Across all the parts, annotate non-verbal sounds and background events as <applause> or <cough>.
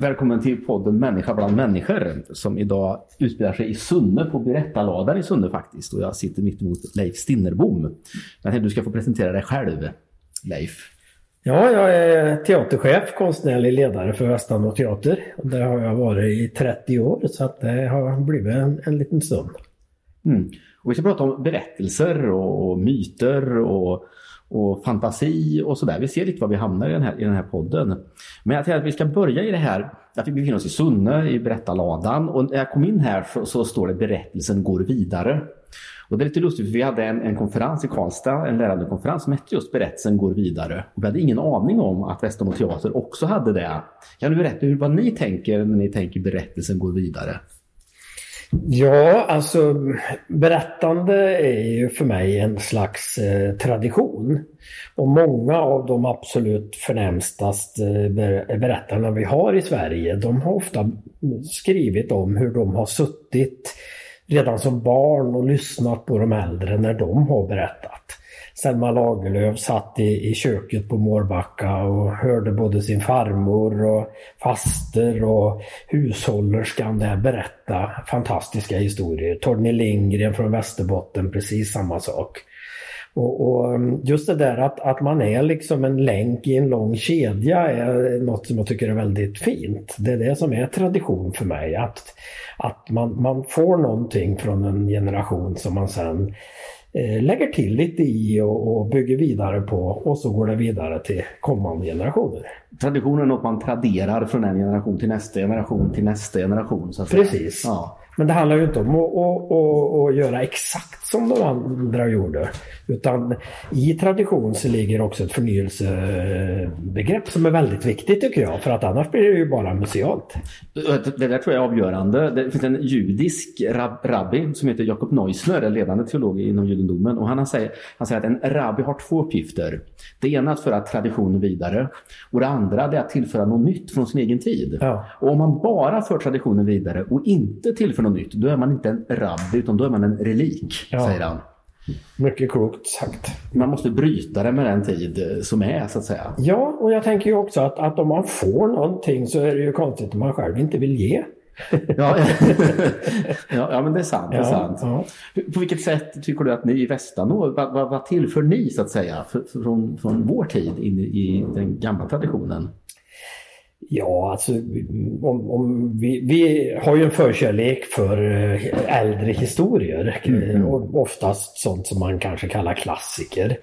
Välkommen till podden Människa bland människor som idag utspelar sig i Sunne på Berättarladan i Sunne faktiskt. Och jag sitter mitt emot Leif Stinnerbom. Men du ska få presentera dig själv, Leif. Ja, jag är teaterchef, konstnärlig ledare för Västanå teater. Det har jag varit i 30 år så att det har blivit en, en liten stund. Mm. Och vi ska prata om berättelser och myter och och fantasi och sådär. Vi ser lite var vi hamnar i den, här, i den här podden. Men jag tänkte att vi ska börja i det här att vi befinner oss i Sunne i berättarladan och när jag kom in här så, så står det berättelsen går vidare. Och det är lite lustigt för vi hade en, en konferens i Karlstad, en lärande konferens som hette just Berättelsen går vidare. Och vi hade ingen aning om att Västermo teater också hade det. Kan du berätta hur, vad ni tänker när ni tänker berättelsen går vidare? Ja, alltså berättande är ju för mig en slags eh, tradition. Och många av de absolut förnämstaste eh, berättarna vi har i Sverige, de har ofta skrivit om hur de har suttit redan som barn och lyssnat på de äldre när de har berättat. Selma Lagerlöf satt i, i köket på Mårbacka och hörde både sin farmor och faster och hushållerskan där berätta fantastiska historier. Torgny Lindgren från Västerbotten, precis samma sak. Och, och, mm, just det där att, att man är liksom en länk i en lång kedja är något som jag tycker är väldigt fint. Det är det som är tradition för mig. Att, att man, man får någonting från en generation som man sen lägger till lite i och, bygger vidare på och så går det vidare till kommande generationer. Traditionen är något man traderar från en generation till nästa generation till nästa generation. Så att Precis. Ja. Men det handlar ju inte om att, att, att, att, göra exakt som de andra gjorde. Utan i tradition så ligger också ett förnyelsebegrepp som är väldigt viktigt tycker jag. För att annars blir det ju bara musealt. Det där tror jag är avgörande. Det finns en judisk rab rabbi som heter Jakob Neusner, en ledande teolog inom judendomen. Och han säger, han säger att en rabbi har två uppgifter. Det ena är att föra traditionen vidare. Och det andra är att tillföra något nytt från sin egen tid. Ja. Och om man bara för traditionen vidare och inte tillför något nytt, då är man inte en rabbi utan då är man en relik, ja. säger han. Mycket klokt sagt. Man måste bryta det med den tid som är så att säga. Ja, och jag tänker ju också att, att om man får någonting så är det ju konstigt om man själv inte vill ge. <laughs> ja, <laughs> ja, ja, men det är sant. Det är sant. Ja. På vilket sätt tycker du att ni i Västanå, vad, vad, vad tillför ni så att säga från, från vår tid in i den gamla traditionen? Ja, alltså om, om vi, vi, har ju en förkärlek för eh, äldre historier. Mm. Oftast sånt som man kanske kallar klassiker.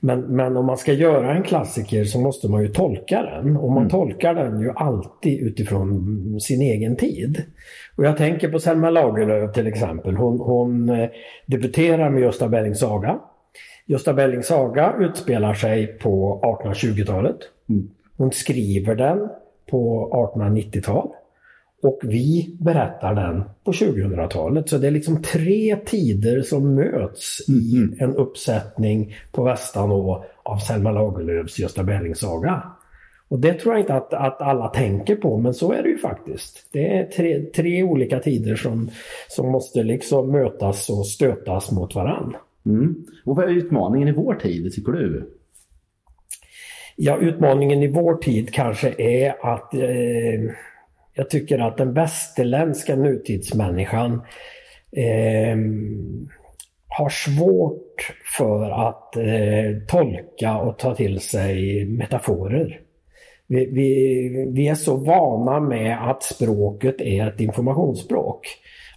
Men, men om man ska göra en klassiker så måste man ju tolka den. Och man mm. tolkar den ju alltid utifrån sin egen tid. Och jag tänker på Selma Lagerlöf till exempel. Hon, hon eh, debuterar med Gösta Berlings saga. Gösta Berlings saga utspelar sig på 1820-talet. Mm. Hon skriver den på 1890-tal. Och vi berättar den på 2000-talet. Så det är liksom tre tider som möts i mm. en uppsättning på Västanå av Selma Lagerlöfs Gösta Berlings saga. Och det tror jag inte att, att alla tänker på, men så är det ju faktiskt. Det är tre, tre olika tider som, som måste liksom mötas och stötas mot varann. Mm. Och vad är utmaningen i vår tid, tycker du? Ja, utmaningen i vår tid kanske är att eh, jag tycker att den västerländska nutidsmänniskan eh, har svårt för att eh, tolka och ta till sig metaforer. Vi, vi, vi, är så vana med att språket är ett informationsspråk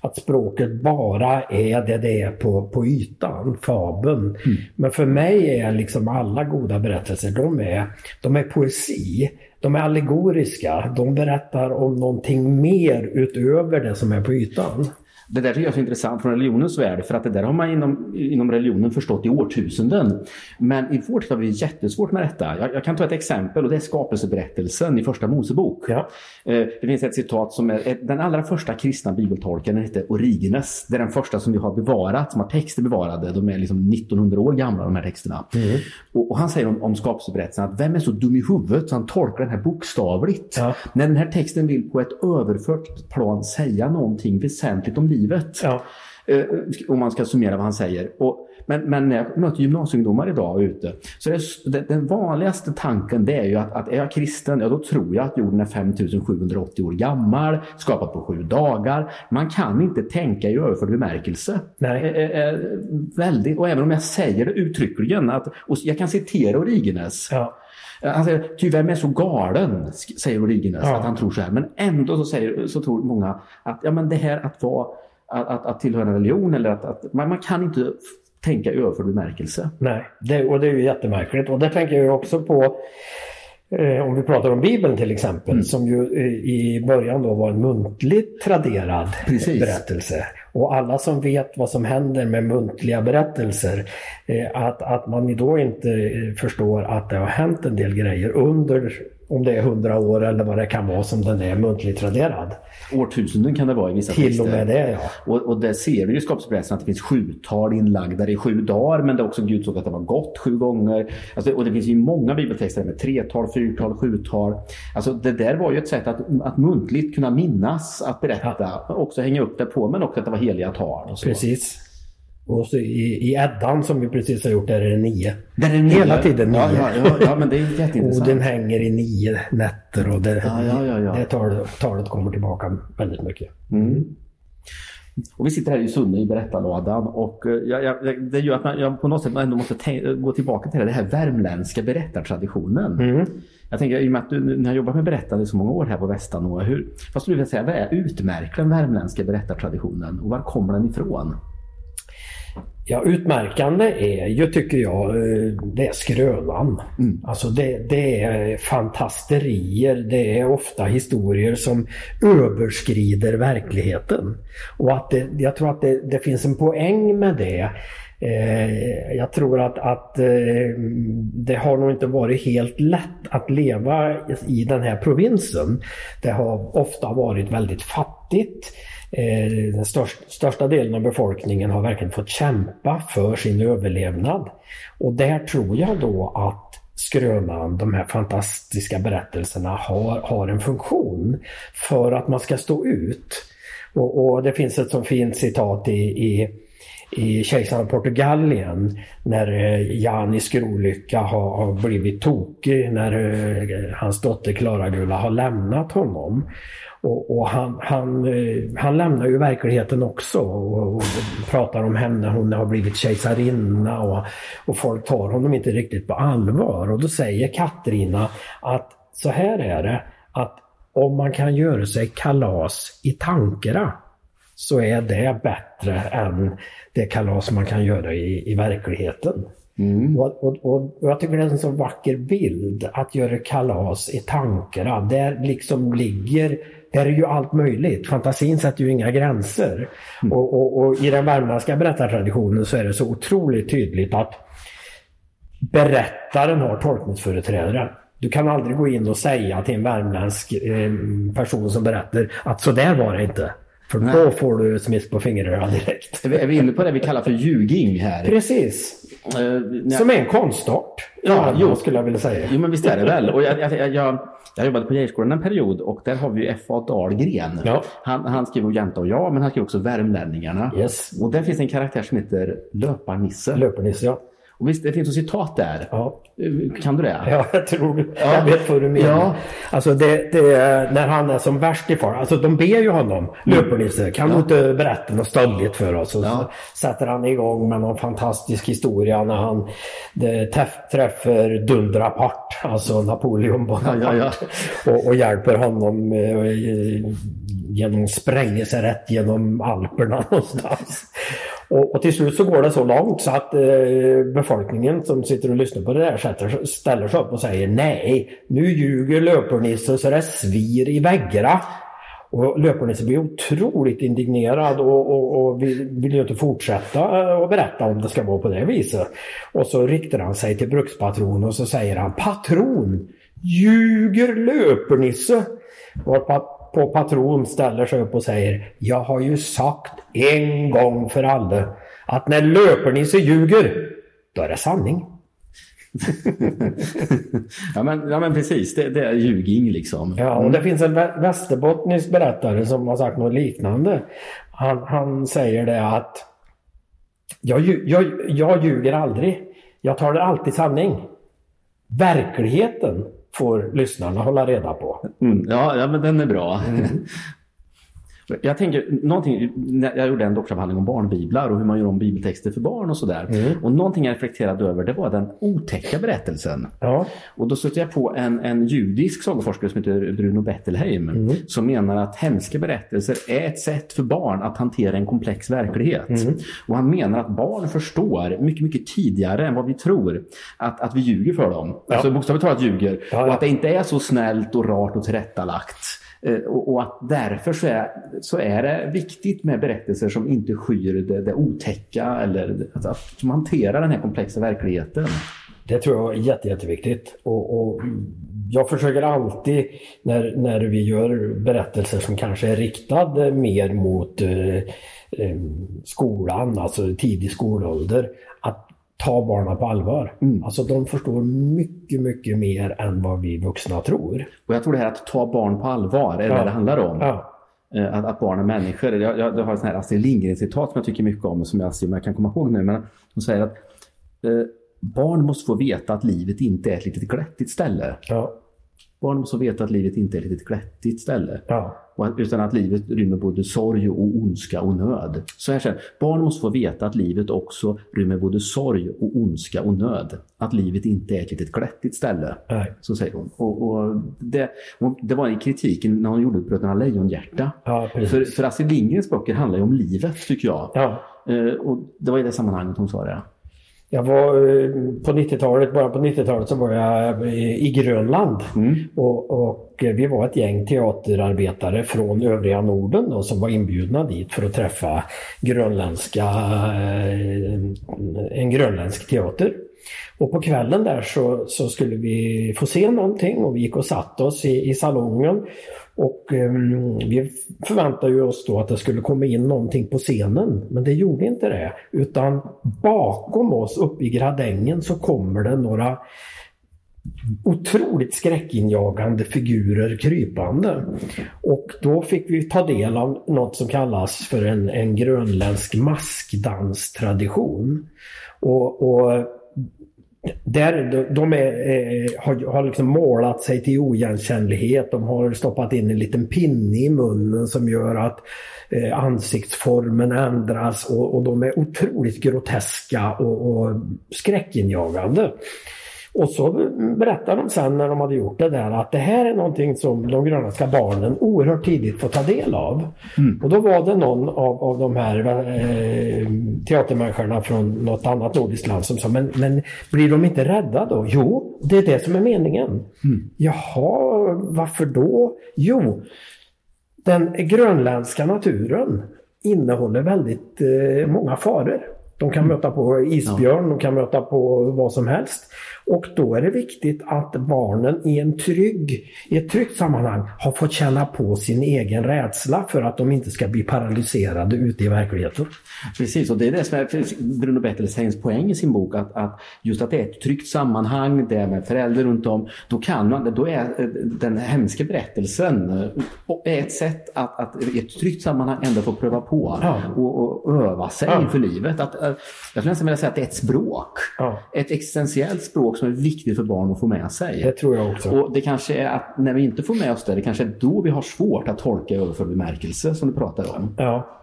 att språket bara är det det är på, på ytan, fabeln. Mm. Men för mig är liksom alla goda berättelser, de är, de är poesi. De är allegoriska. De berättar om någonting mer utöver det som är på ytan. Det där tycker jag är så intressant från religionens värld för att det där har man inom, inom religionen förstått i årtusenden. Men i vår tid har vi jättesvårt med detta. Jag, jag, kan ta ett exempel och det är skapelseberättelsen i första Mosebok. Ja. Eh, det finns ett citat som är den allra första kristna bibeltolkaren hette Origenes. Det är den första som vi har bevarat, som har texter bevarade. De är liksom 1900 år gamla de här texterna. Mm. Och, och, han säger om, om skapelseberättelsen att vem är så dum i huvudet så han tolkar den här bokstavligt. Ja. När den här texten vill på ett överfört plan säga någonting väsentligt om livet livet. Ja. Eh, om man ska summera vad han säger. Och, men, men när jag möter gymnasieungdomar idag ute så det, den vanligaste tanken det är ju att, att är jag kristen, ja då tror jag att jorden är 5780 år gammal, skapad på sju dagar. Man kan inte tänka i överförd bemärkelse. Nej. Eh, eh, väldigt, och även om jag säger det uttryckligen, att, och jag kan citera Origenes. Ja. Han säger, ty vem är så galen, säger Origenes, Ja. att han tror så här. Men ändå så, säger, så tror många att ja, men det här att, vara, att, att, att tillhöra en religion, eller att, att man, man kan inte tänka i överförd bemärkelse. Nej, det, och det är ju jättemärkligt. Och det tänker jag också på eh, om vi pratar om Bibeln till exempel, Mm. som ju eh, i början då var en muntligt traderad Precis. berättelse. Och alla som vet vad som händer med muntliga berättelser, eh, att, att man då inte förstår att det har hänt en del grejer under, om det är hundra år eller vad det kan vara som den är muntligt traderad. Årtusenden kan det vara i vissa Till och med det ja. Och, och där ser du i skapelseberättelsen att det finns sjutal inlagda i sju dagar, men det är också Gud såg att det var gott sju gånger. Alltså, och det finns ju många bibeltexter med tretal, fyrtal, sjutal. Alltså, det där var ju ett sätt att, att muntligt kunna minnas, att berätta, också hänga upp det på, men också att det var heliga tal. Och så. Precis. Och så i, i Eddan som vi precis har gjort där är det nio. Där är det Hela nya- tiden ja, nio. ja, ja, ja, men det är jätteintressant. Oden hänger i nio nätter och det, Ja, ja, ja, ja. det talet, talet kommer tillbaka väldigt mycket. Mm. Och vi sitter här i Sunne i berättarlådan och eh, jag, jag, det gör att man, jag på något sätt ändå måste tänka, gå tillbaka till det här värmländska berättartraditionen. Mm. Jag tänker i och med att du ni har jobbat med berättande i så många år här på Västanå, hur, vad skulle du vilja säga, vad är utmärker den värmländska berättartraditionen och var kommer den ifrån? Ja, utmärkande är ju, tycker jag, eh, det är skrönan. Mm. Alltså det, det är fantasterier, det är ofta historier som överskrider verkligheten. Och att det, jag tror att det, det finns en poäng med det. Eh, jag tror att, att eh, det har nog inte varit helt lätt att leva i den här provinsen. Det har ofta varit väldigt fattigt. Eh, Den största, största delen av befolkningen har verkligen fått kämpa för sin överlevnad. Och där tror jag då att skrönan, de här fantastiska berättelserna har, har en funktion för att man ska stå ut. Och, och det finns ett så fint citat i, i i kejsaren av Portugalien när eh, Janis grolycka har, har blivit tokig när eh, hans dotter Klara-Gula har lämnat honom. Och, och han, han, eh, han lämnar ju verkligheten också och, och pratar om henne, hon har blivit kejsarinna och, och folk tar honom inte riktigt på allvar. Och då säger Katrina att så här är det, att om man kan göra sig kalas i Tankera så är det bättre än det kalas man kan göra i, i verkligheten. Och, och, och, och jag tycker det är en så vacker bild att göra kalas i tankarna. Där liksom ligger, där är ju allt möjligt. Fantasin sätter ju inga gränser. Och, och, och i den värmländska berättartraditionen så är det så otroligt tydligt att berättaren har tolkningsföreträdare. Du kan aldrig gå in och säga till en värmländsk eh, person som berättar att så där var det inte. För då får du smisk på fingrarna direkt. Är vi, inne på det vi kallar för ljuging här? Precis. När- Som är en konstart. Ja, Ja, jo. skulle jag vilja säga. Jo men visst är det väl. Och jag, jag, jag, jag, jag jobbade på Geijerskolan en period och där har vi ju F.A. Dahlgren. Ja. Han, han skriver Jänta och jag men han skriver också Värmlänningarna. Yes. Och där finns en karaktär som heter Löparnisse. Löpernisse, ja. Och visst, det finns ett citat där. ja. Kan du det? Ja, jag tror Ja. Jag vet vad du menar. Ja. Alltså det, det är när han är som värst i far. Alltså de ber ju honom, Löpernisse, kan du inte berätta något stöldigt för oss? Och Ja. så sätter han igång med någon fantastisk historia när han det, träff, träffar Dundrapart, alltså Napoleon Bonaparte. Ja, ja, Och, och hjälper honom eh, genom spränga sig rätt genom Alperna <laughs> någonstans. Och, och till slut så går det så långt så att eh, befolkningen som sitter och lyssnar på det där sätter, ställer sig upp och säger nej, nu ljuger Löpernisse så det svir i väggarna. Och Löpernisse blir otroligt indignerad och, och, och vill, vill ju inte fortsätta eh, och berätta om det ska vara på det viset. Och så riktar han sig till brukspatron och så säger han Patron! Ljuger Löpernisse? Varpå på patron ställer sig upp och säger Jag har ju sagt en gång för alla att när Löpernisse ljuger, då är det sanning. <laughs> ja, men, ja men precis, det, det är ljuging liksom. Ja, och det finns en västerbottnisk berättare som har sagt något liknande. Han, han säger det att jag, jag, jag ljuger aldrig. Jag talar alltid sanning. Verkligheten får lyssnarna hålla reda på. Mm, ja, ja, men den är bra. Mm. Jag tänker, någonting, jag gjorde en doktorsavhandling om barnbiblar och hur man gör om bibeltexter för barn och sådär. Mm. Och någonting jag reflekterade över det var den otäcka berättelsen. Ja. Och då stötte jag på en, en judisk sagoforskare som heter Bruno Bettelheim mm. som menar att hemska berättelser är ett sätt för barn att hantera en komplex verklighet. Mm. Och han menar att barn förstår mycket, mycket tidigare än vad vi tror att, att vi ljuger för dem. Ja. Alltså bokstavligt talat ljuger. Ja, och att det inte är så snällt och rart och tillrättalagt. Eh, och, att därför så är, så är det viktigt med berättelser som inte skyr det, det otäcka eller att, att, som hanterar den här komplexa verkligheten. Det tror jag är jätte, jätteviktigt. Och, och jag försöker alltid när, när vi gör berättelser som kanske är riktade mer mot eh, eh skolan, alltså tidig skolålder, ta barnen på allvar. Mm. Alltså de förstår mycket, mycket mer än vad vi vuxna tror. Och jag tror det här att ta barn på allvar är ja. det det handlar om. Ja. Eh, att, att, barn är människor. Jag, jag, jag har ett här Astrid Lindgren-citat som jag tycker mycket om, som jag, som jag kan komma ihåg nu. Men hon säger att eh, barn måste få veta att livet inte är ett litet glättigt ställe. Ja. Barn måste veta att livet inte är ett litet glättigt ställe. Ja. utan att livet rymmer både sorg och ondska och nöd. Så här säger barn måste få veta att livet också rymmer både sorg och ondska och nöd. Att livet inte är ett litet glättigt ställe. Nej. Så säger hon. Och, och det, det, var i kritiken när hon gjorde Bröderna Lejonhjärta. Ja, för, för Astrid Lindgrens böcker handlar ju om livet tycker jag. Ja. Uh, och det var i det sammanhanget hon sa det. Jag var eh, på 90-talet, bara på 90-talet så var jag i Grönland. Mm. Och, och, vi var ett gäng teaterarbetare från övriga Norden då, som var inbjudna dit för att träffa grönländska, eh, en grönländsk teater. Och på kvällen där så, så, skulle vi få se någonting och vi gick och satte oss i, i salongen. Och ehm, vi förväntade oss då att det skulle komma in någonting på scenen, men det gjorde inte det. Utan bakom oss uppe i gradängen så kommer det några otroligt skräckinjagande figurer krypande. Och då fick vi ta del av något som kallas för en, en grönländsk maskdanstradition. Och, och där, de är, eh, har, har liksom målat sig till oigenkännlighet. De har stoppat in en liten pinne i munnen som gör att eh, ansiktsformen ändras och, och de är otroligt groteska och, och skräckinjagande. Och så berättar de sen när de hade gjort det där att det här är någonting som de grönländska barnen oerhört tidigt får ta del av. Mm. Och då var det någon av, av de här eh, teatermänniskorna från något annat nordiskt land som sa men, men blir de inte rädda då? Jo, det är det som är meningen. Mm. Jaha, varför då? Jo, den grönländska naturen innehåller väldigt eh, många faror. De kan mm. möta på isbjörn, de kan möta på vad som helst. Och då är det viktigt att barnen i, en trygg, i ett tryggt sammanhang har fått känna på sin egen rädsla för att de inte ska bli paralyserade ute i verkligheten. Precis, och det är det som är Bruno Bettelheims poäng i sin bok. Att, att just att det är ett tryggt sammanhang, det är med föräldrar runt om. Då, kan man, då är den hemska berättelsen är ett sätt att, att i ett tryggt sammanhang ändå få pröva på ja. och, och, öva sig ja. inför livet. Att, jag skulle nästan vilja säga att det är ett språk. Ja. Ett existentiellt språk som är viktigt för barn att få med sig. Det tror jag också. Och det kanske är att när vi inte får med oss det, det kanske är då vi har svårt att tolka överförd bemärkelse som du pratar om. Ja.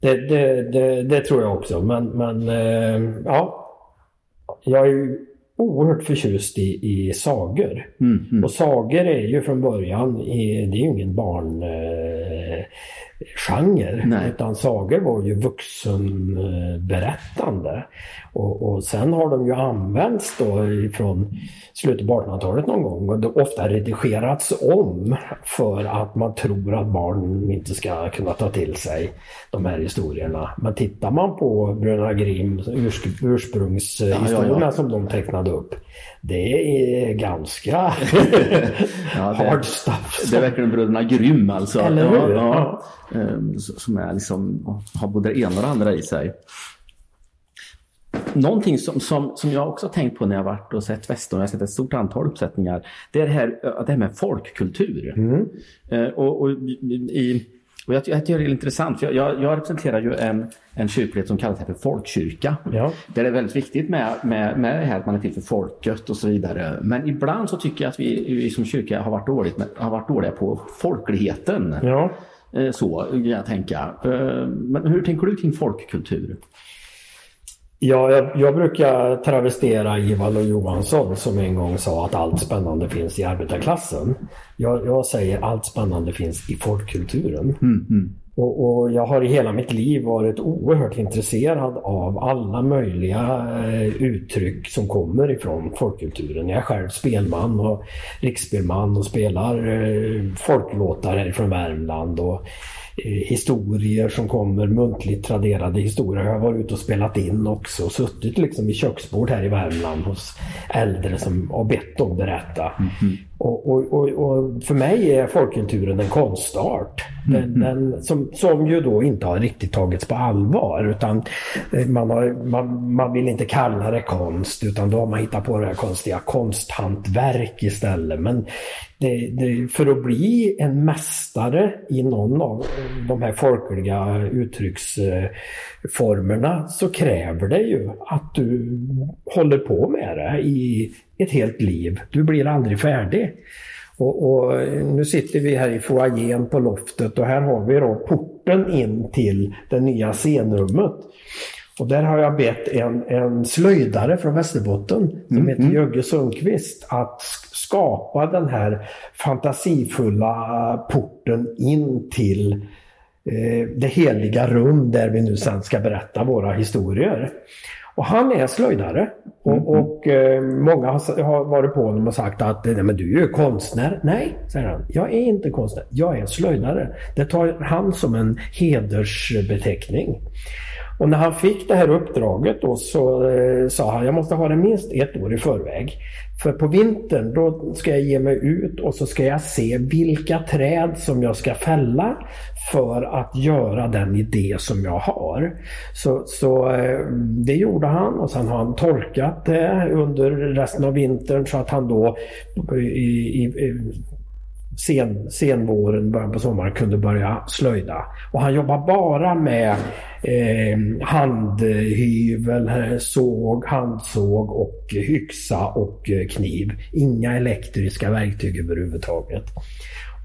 Det, det, det, det tror jag också. Men, men eh, ja. Jag är ju oerhört förtjust i, i sagor. Mm, mm. Och sagor är ju från början, i, det är ju ingen barn... Eh. Utan sagor var ju vuxenberättande. Och, och sen har de ju använts då från slutet på 1800-talet någon gång och det ofta redigerats om för att man tror att barn inte ska kunna ta till sig de här historierna. Men tittar man på Bröderna Grimm ursprungshistorierna ja, ja, ja. som de tecknade upp. Det är ganska <laughs> ja, det, hard stuff. Det är verkligen Bröderna Grimm alltså. Eller hur? Ja, ehm, som är liksom, har både det ena och det andra i sig. Någonting som, som, som jag också tänkt på när jag varit och sett Västern, jag har sett ett stort antal uppsättningar, det är det här, det här med folkkultur. Mm. Eh, och, och, i, och jag, jag tycker det är intressant, för jag, jag representerar ju en, en kyrklighet som kallas för folkkyrka. Ja. Där det är väldigt viktigt med, med, med det här att man är till för folket och så vidare. Men ibland så tycker jag att vi, vi som kyrka har varit, dåligt har varit dåliga på folkligheten. Ja. Eh, så jag tänka. Eh, men hur tänker du kring folkkultur? Ja, jag, jag, brukar travestera Ivar Johansson som en gång sa att allt spännande finns i arbetarklassen. Jag, jag säger allt spännande finns i folkkulturen. Mm, mm. Och, och, jag har i hela mitt liv varit oerhört intresserad av alla möjliga eh, uttryck som kommer ifrån folkkulturen. Jag är själv spelman och riksspelman och spelar eh, folklåtar härifrån Värmland. Och, historier som kommer, muntligt traderade historier. Jag har varit ute och spelat in också. Suttit liksom vid köksbord här i Värmland hos äldre som har bett dem berätta. Mm -hmm. och, och, och, och, för mig är folkkulturen en konstart. Den, mm -hmm. den, som, som ju då inte har riktigt tagits på allvar. Utan eh, man, har, man, man vill inte kalla det konst utan då har man hittat på det här konstiga konsthantverk istället. Men det, det, för att bli en mästare i någon av de här folkliga uttrycksformerna så kräver det ju att du håller på med det i ett helt liv. Du blir aldrig färdig. Och, och, nu sitter vi här i foajén på loftet och här har vi då porten in till det nya scenrummet. Och där har jag bett en, en slöjdare från Västerbotten som mm. heter mm. Jögge Sundqvist att skapa den här fantasifulla porten in till eh, det heliga rum där vi nu sen ska berätta våra historier. Och han är slöjdare. Och, mm. och eh, många har, har, varit på honom och sagt att Nej, men du är ju konstnär. Nej, säger han. Jag är inte konstnär. Jag är slöjdare. Det tar han som en hedersbeteckning. Och när han fick det här uppdraget då så eh, sa han jag måste ha det minst ett år i förväg. För på vintern då ska jag ge mig ut och så ska jag se vilka träd som jag ska fälla för att göra den idé som jag har. Så, så eh, det gjorde han och sen har han torkat det under resten av vintern så att han då i, i, sen, senvåren, början på sommaren kunde börja slöjda. Och han jobbar bara med eh, handhyvel, eh, såg, handsåg och yxa och eh, kniv. Inga elektriska verktyg överhuvudtaget.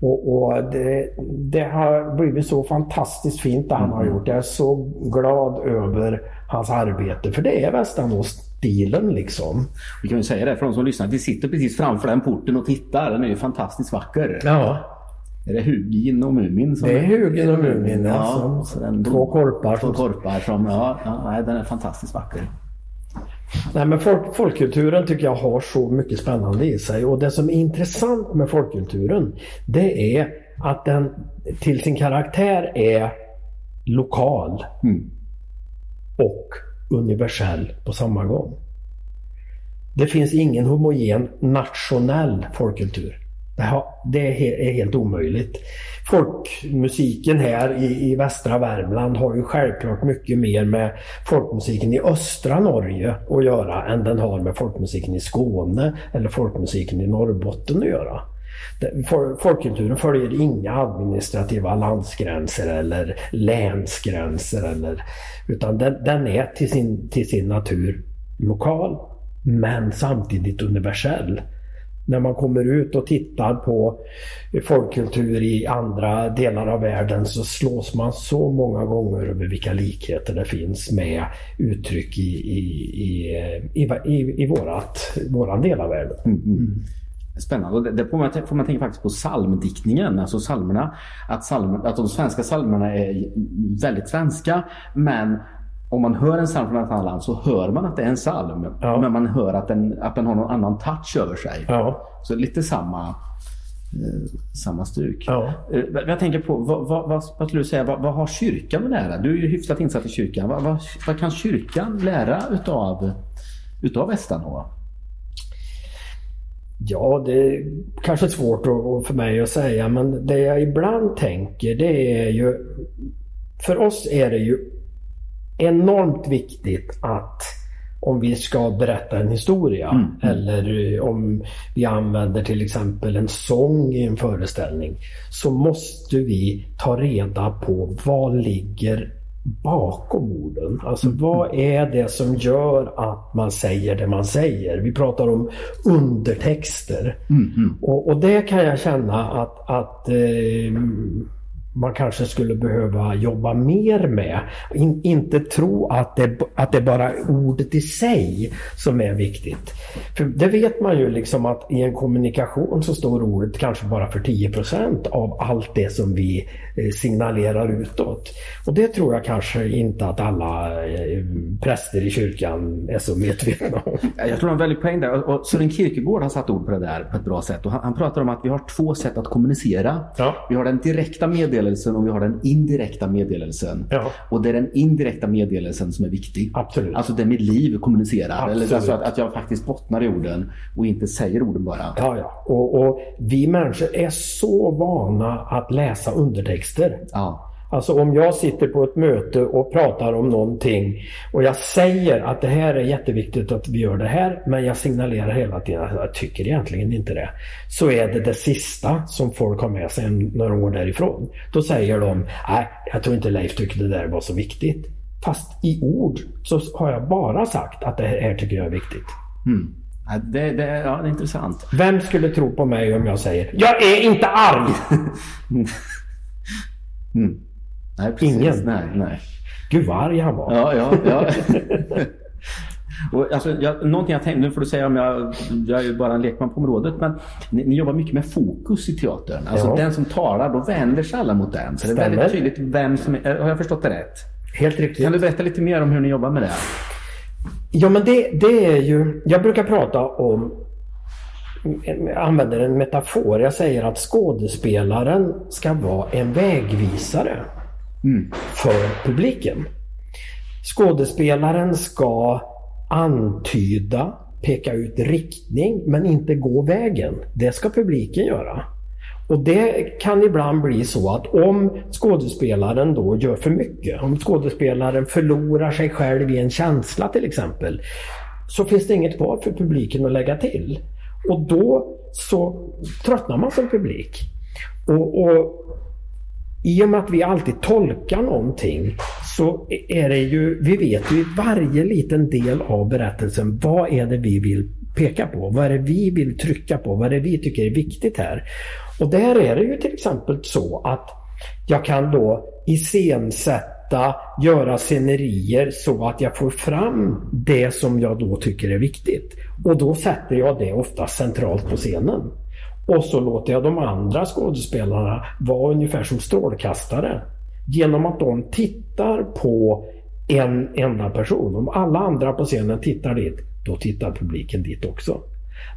Och, och det, det, har blivit så fantastiskt fint det han har mm. gjort. Jag är så glad över hans arbete. För det är Västanå-stilen liksom. Vi kan ju säga det för de som lyssnar. Vi sitter precis framför den porten och tittar. Den är ju fantastiskt vacker. Ja. Är det Hugin och Mumin? Som det är Hugin och Mumin, ja. den, två korpar. Två korpar som, ja, ja, den är fantastiskt vacker. Nej, men folk, folkkulturen tycker jag har så mycket spännande i sig och det som är intressant med folkkulturen det är att den till sin karaktär är lokal mm. och universell på samma gång. Det finns ingen homogen nationell folkkultur. Det är helt omöjligt. Folkmusiken här i, i västra Värmland har ju självklart mycket mer med folkmusiken i östra Norge att göra än den har med folkmusiken i Skåne eller folkmusiken i Norrbotten att göra. Folkkulturen följer inga administrativa landsgränser eller länsgränser. Eller, utan den, den är till sin, till sin natur lokal men samtidigt universell när man kommer ut och tittar på folkkultur i andra delar av världen så slås man så många gånger över vilka likheter det finns med uttryck i, i, i, i, i, i vårat, våran del av världen. Mm. Mm. Spännande. Det får man, får man tänka faktiskt på psalmdiktningen, alltså psalmerna. Att, psalm, att de svenska psalmerna är väldigt svenska men om man hör en psalm från ett annat land så hör man att det är en psalm. Ja. Men man hör att den, att den har någon annan touch över sig. Ja. Så lite samma, eh, samma stuk. Ja. Eh, jag tänker på, vad, vad, vad, vad skulle du säga, vad, vad, har kyrkan att lära? Du är ju hyfsat insatt i kyrkan. Vad, vad, vad kan kyrkan lära utav, utav Västanå? Ja, det är kanske svårt för mig att säga men det jag ibland tänker det är ju För oss är det ju enormt viktigt att om vi ska berätta en historia Mm, mm. eller om vi använder till exempel en sång i en föreställning så måste vi ta reda på vad ligger bakom orden. Alltså Mm. vad är det som gör att man säger det man säger? Vi pratar om undertexter. Mm, mm. Och, och det kan jag känna att, att eh, man kanske skulle behöva jobba mer med. In, inte tro att det, att det bara är ordet i sig som är viktigt. För det vet man ju liksom att i en kommunikation så står ordet kanske bara för 10% av allt det som vi eh, signalerar utåt. Och det tror jag kanske inte att alla eh, präster i kyrkan är så medvetna om. Jag tror det är en väldig poäng där. Och Sören Kierkegaard har satt ord på det där på ett bra sätt. Och han, han pratar om att vi har två sätt att kommunicera. Ja. Vi har den direkta meddelelsen och vi har den indirekta meddelelsen. Ja. Och det är den indirekta meddelelsen som är viktig. Absolut. Alltså det mitt liv kommunicerar. Eller alltså att, att jag faktiskt bottnar i orden och inte säger orden bara. Ja, ja. Och, och vi människor är så vana att läsa undertexter. Ja. Alltså om jag sitter på ett möte och pratar om någonting och jag säger att det här är jätteviktigt att vi gör det här men jag signalerar hela tiden att jag tycker egentligen inte det. Så är det det sista som folk har med sig när de går därifrån. Då säger de, nej jag tror inte Leif tyckte det där var så viktigt. Fast i ord så har jag bara sagt att det här tycker jag är viktigt. Mm. Det, det, ja, det är intressant. Vem skulle tro på mig om jag säger Jag är inte arg! <laughs> Mm. Nej, precis. Ingen. Nej, nej. Gud vad arg han var. Ja, ja, ja. <laughs> Och alltså, jag, någonting jag tänkte, nu får du säga om jag, jag är ju bara en lekman på området, men ni, ni jobbar mycket med fokus i teatern. Alltså Ja. den som talar, då vänder sig alla mot den. Så det är väldigt tydligt vem som är, har jag förstått det rätt? Helt riktigt. Kan du berätta lite mer om hur ni jobbar med det? Ja men det, det är ju, jag brukar prata om, jag använder en metafor. Jag säger att skådespelaren ska vara en vägvisare Mm. för publiken. Skådespelaren ska antyda, peka ut riktning men inte gå vägen. Det ska publiken göra. Och det kan ibland bli så att om skådespelaren då gör för mycket, om skådespelaren förlorar sig själv i en känsla till exempel, så finns det inget kvar för publiken att lägga till. Och då så tröttnar man som publik. Och, och i och med att vi alltid tolkar någonting så är det ju, vi vet ju i varje liten del av berättelsen vad är det vi vill peka på? Vad är det vi vill trycka på? Vad är det vi tycker är viktigt här? Och där är det ju till exempel så att jag kan då iscensätta, göra scenerier så att jag får fram det som jag då tycker är viktigt. Och då sätter jag det ofta centralt på scenen. Och så låter jag de andra skådespelarna vara ungefär som strålkastare. Genom att de tittar på en enda person. Om alla andra på scenen tittar dit, då tittar publiken dit också.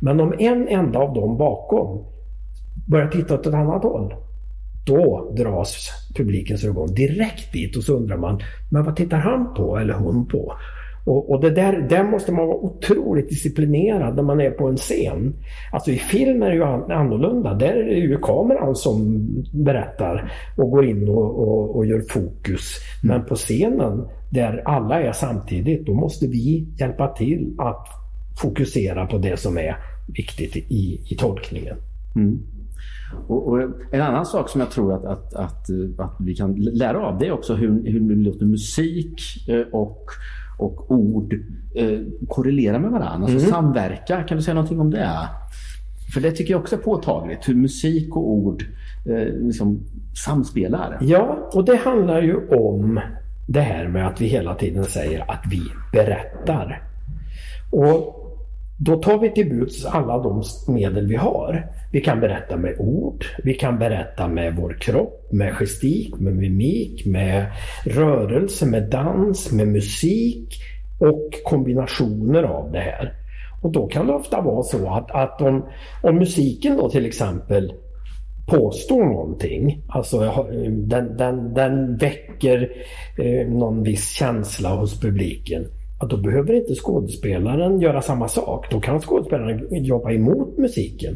Men om en enda av dem bakom börjar titta åt ett annat håll, då dras publikens ögon direkt dit och så undrar man, men vad tittar han på eller hon på? Och, och det där, där måste man vara otroligt disciplinerad när man är på en scen. Alltså i film är det ju an- annorlunda. Där är det ju kameran som berättar och går in och, och, och gör fokus. Men på scenen där alla är samtidigt, då måste vi hjälpa till att fokusera på det som är viktigt i, i tolkningen. Mm. Och, och en annan sak som jag tror att, att, att, att vi kan lära av det är också hur, hur vi låter musik eh, och, och ord eh, korrelera med varandra, alltså samverka. Kan du säga någonting om det? För det tycker jag också är påtagligt, hur musik och ord eh, liksom samspelar. Ja, och det handlar ju om det här med att vi hela tiden säger att vi berättar. Och då tar vi till buds alla de medel vi har. Vi kan berätta med ord, vi kan berätta med vår kropp, med gestik, med mimik, med rörelse, med dans, med musik och kombinationer av det här. Och då kan det ofta vara så att, att om, om musiken då till exempel påstår någonting, alltså eh, den, den, den väcker eh, någon viss känsla hos publiken, ja, då behöver inte skådespelaren göra samma sak. Då kan skådespelaren jobba emot musiken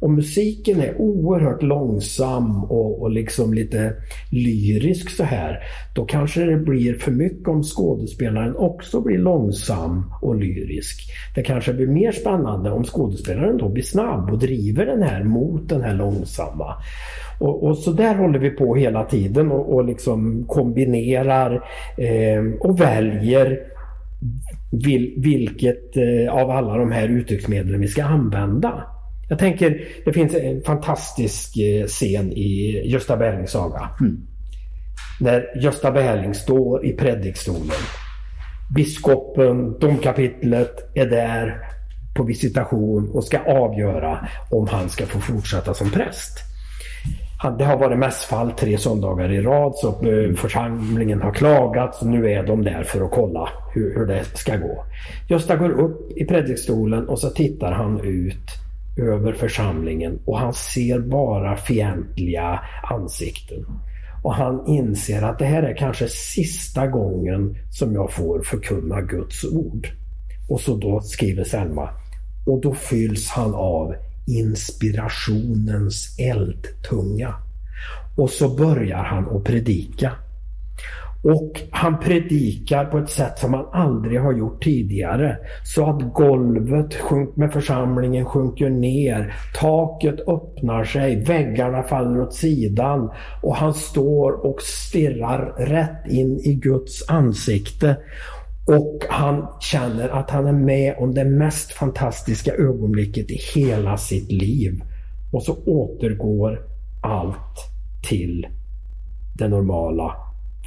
Om musiken är oerhört långsam och, och liksom lite lyrisk så här, då kanske det blir för mycket om skådespelaren också blir långsam och lyrisk. Det kanske blir mer spännande om skådespelaren då blir snabb och driver den här mot den här långsamma. Och, och, så där håller vi på hela tiden och, och liksom kombinerar eh, och väljer vil, vilket eh, av alla de här uttrycksmedlen vi ska använda. Jag tänker, det finns en fantastisk eh, scen i Gösta Berlings saga. Mm. När Gösta Berling står i predikstolen. Biskopen, domkapitlet är där på visitation och ska avgöra om han ska få fortsätta som präst. Det har varit mässfall tre söndagar i rad så eh, församlingen har klagat så nu är de där för att kolla hur, hur det ska gå. Gösta går upp i predikstolen och så tittar han ut över församlingen och han ser bara fientliga ansikten. Och han inser att det här är kanske sista gången som jag får förkunna Guds ord. Och så då skriver Selma och då fylls han av inspirationens eldtunga. Och så börjar han att predika. Och han predikar på ett sätt som han aldrig har gjort tidigare. Så att golvet med församlingen sjunker ner, taket öppnar sig, väggarna faller åt sidan och han står och stirrar rätt in i Guds ansikte. Och han känner att han är med om det mest fantastiska ögonblicket i hela sitt liv. Och så återgår allt till det normala.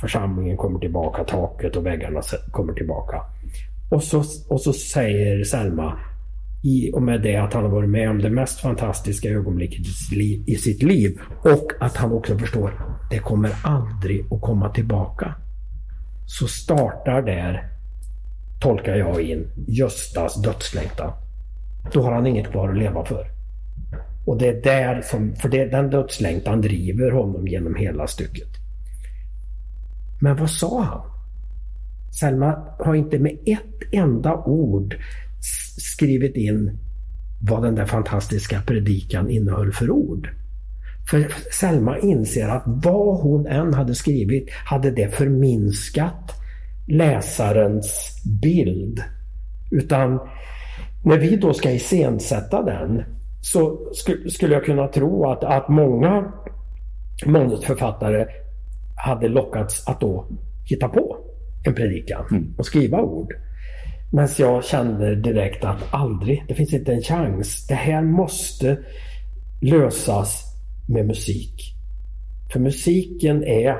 Församlingen kommer tillbaka, taket och väggarna kommer tillbaka. Och så, och så säger Selma i och med det att han har varit med om det mest fantastiska ögonblicket i sitt liv och att han också förstår att det kommer aldrig att komma tillbaka. Så startar där tolkar jag in Göstas dödslängtan. Då har han inget kvar att leva för. Och det är där som, för det, den dödslängtan driver honom genom hela stycket. Men vad sa han? Selma har inte med ett enda ord skrivit in vad den där fantastiska predikan innehöll för ord. För Selma inser att vad hon än hade skrivit hade det förminskat läsarens bild. Utan när vi då ska iscensätta den så skulle jag kunna tro att, att många manusförfattare hade lockats att då hitta på en predikan mm. och skriva ord. Men jag kände direkt att aldrig, det finns inte en chans. Det här måste lösas med musik. För musiken är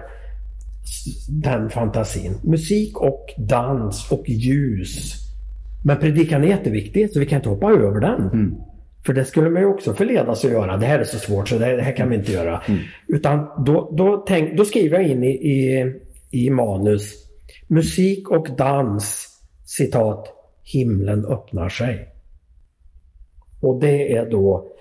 den fantasin. Musik och dans och ljus. Men predikan är jätteviktig så vi kan inte hoppa över den. Mm. För det skulle man ju också förledas att göra. Det här är så svårt så det, här kan vi inte göra. Mm. Utan då, då, tänk, då skriver jag in i, i, i manus musik och dans, citat, himlen öppnar sig. Och det är då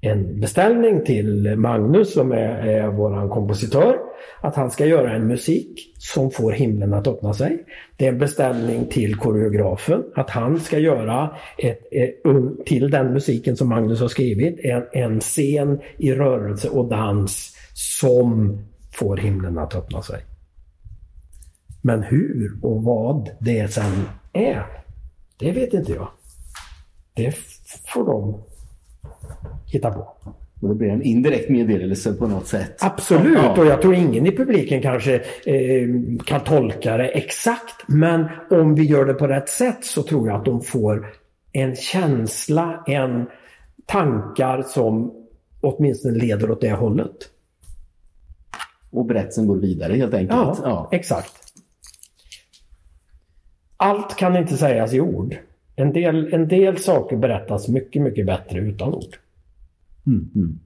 en beställning till Magnus som är, är våran kompositör. Att han ska göra en musik som får himlen att öppna sig. Det är en beställning till koreografen att han ska göra ett, eh, ett, till den musiken som Magnus har skrivit en, en scen i rörelse och dans som får himlen att öppna sig. Men hur och vad det sen är, det vet inte jag. Det får de hitta på. Och det blir en indirekt meddelelse på något sätt. Absolut, ja. och jag tror ingen i publiken kanske eh, kan tolka det exakt. Men om vi gör det på rätt sätt så tror jag att de får en känsla, en tankar som åtminstone leder åt det hållet. Och berättelsen går vidare helt enkelt. Ja, ja. exakt. Allt kan inte sägas i ord. En del, en del saker berättas mycket, mycket bättre utan ord. Mm, mm.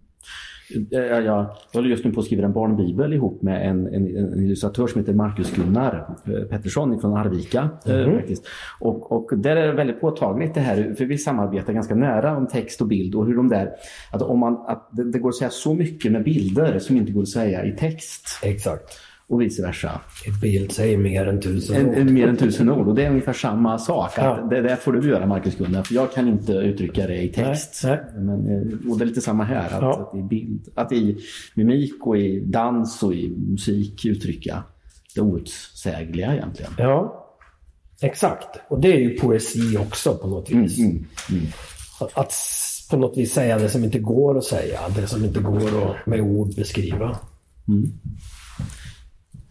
Jag, jag håller just nu på att skriva en barnbibel ihop med en, en, en illustratör som heter Marcus Gunnar eh, Pettersson från Arvika. Mm. Eh, faktiskt. Och, och där är det väldigt påtagligt det här, för vi samarbetar ganska nära om text och bild och hur de där, att om man, att det, det går att säga så mycket med bilder som inte går att säga i text. Exakt. Och vice versa. Ett bild säger mer än tusen En, ord. en, mer än tusen ord och det är ungefär samma sak. Ja. Det där får du göra Marcus Gunnar, för jag kan inte uttrycka det i text. Nej, Men, eh, och det är lite samma här, att, Ja. att i bild, att i mimik och i dans och i musik uttrycka det outsägliga egentligen. Ja, exakt. Och det är ju poesi också på något vis. Mm, mm. Att, att på något vis säga det som inte går att säga, det som inte går att med ord beskriva.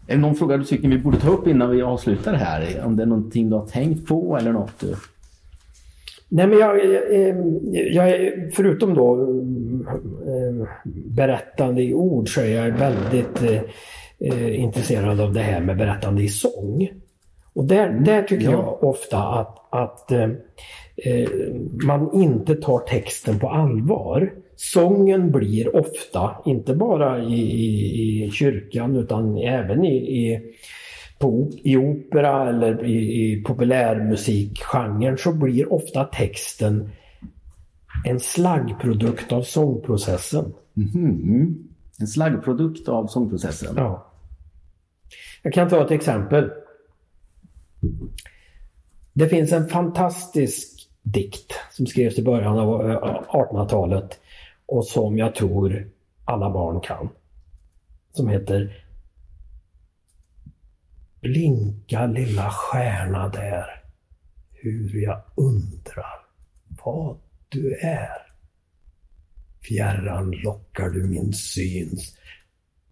Är det någon fråga du tycker vi borde ta upp innan vi avslutar här? Om det är någonting du har tänkt på eller något du... Nej, men jag, jag, jag är, förutom då eh, berättande i ord så är jag väldigt eh, eh, intresserad av det här med berättande i sång. Och där, där tycker Ja. jag ofta att, att eh, eh, man inte tar texten på allvar. Sången blir ofta, inte bara i, i, i kyrkan utan även i, i, på, i opera eller i, i populärmusikgenren så blir ofta texten en slaggprodukt av sångprocessen. Mhm. En slaggprodukt av sångprocessen. Ja. Jag kan ta ett exempel. Det finns en fantastisk dikt som skrevs i början av eh, 1800-talet och som jag tror alla barn kan. Som heter Blinka lilla stjärna där hur jag undrar vad du är. Fjärran lockar du min syn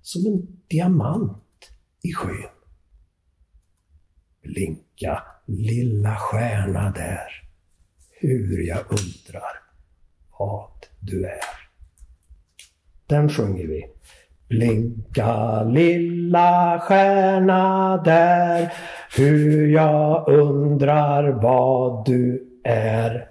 som en diamant i skyn. Blinka lilla stjärna där hur jag undrar vad du är. Den sjunger vi. Blinka lilla stjärna där hur jag undrar vad du är.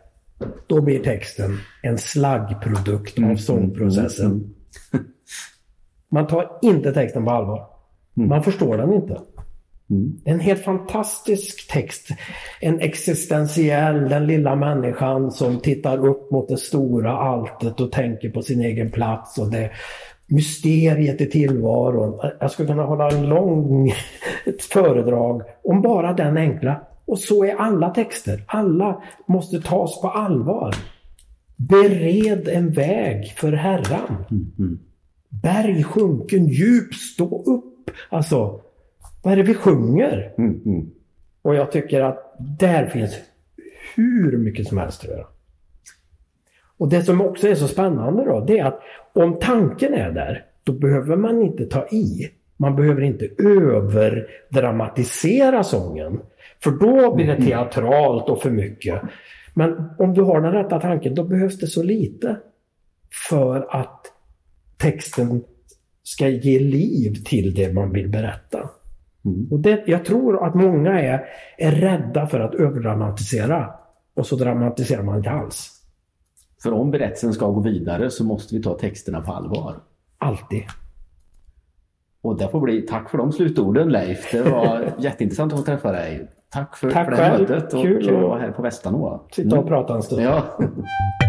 Då blir texten en slaggprodukt av sångprocessen. <laughs> Man tar inte texten på allvar. Man förstår den inte. En helt fantastisk text. En existentiell, den lilla människan som tittar upp mot det stora alltet och tänker på sin egen plats och det mysteriet i tillvaron. Jag skulle kunna hålla en lång ett <laughs> föredrag om bara den enkla. Och så är alla texter. Alla måste tas på allvar. Bered en väg för Herran. Berg sjunken djup, stå upp. Alltså, vad är det vi sjunger? Mm, mm. Och jag tycker att där finns hur mycket som helst att göra. Och det som också är så spännande då, det är att om tanken är där, då behöver man inte ta i. Man behöver inte överdramatisera sången. För då blir det teatralt och för mycket. Men om du har den rätta tanken, då behövs det så lite för att texten ska ge liv till det man vill berätta. Och det, jag tror att många är, är rädda för att överdramatisera. Och så dramatiserar man inte alls. För om berättelsen ska gå vidare så måste vi ta texterna på allvar. Alltid. Och det får bli tack för de slutorden Leif. Det var <laughs> jätteintressant att få träffa dig. Tack för, Tack för det här mötet och Kul vara här på Västanå. Sitta och prata en stund. Ja. <laughs>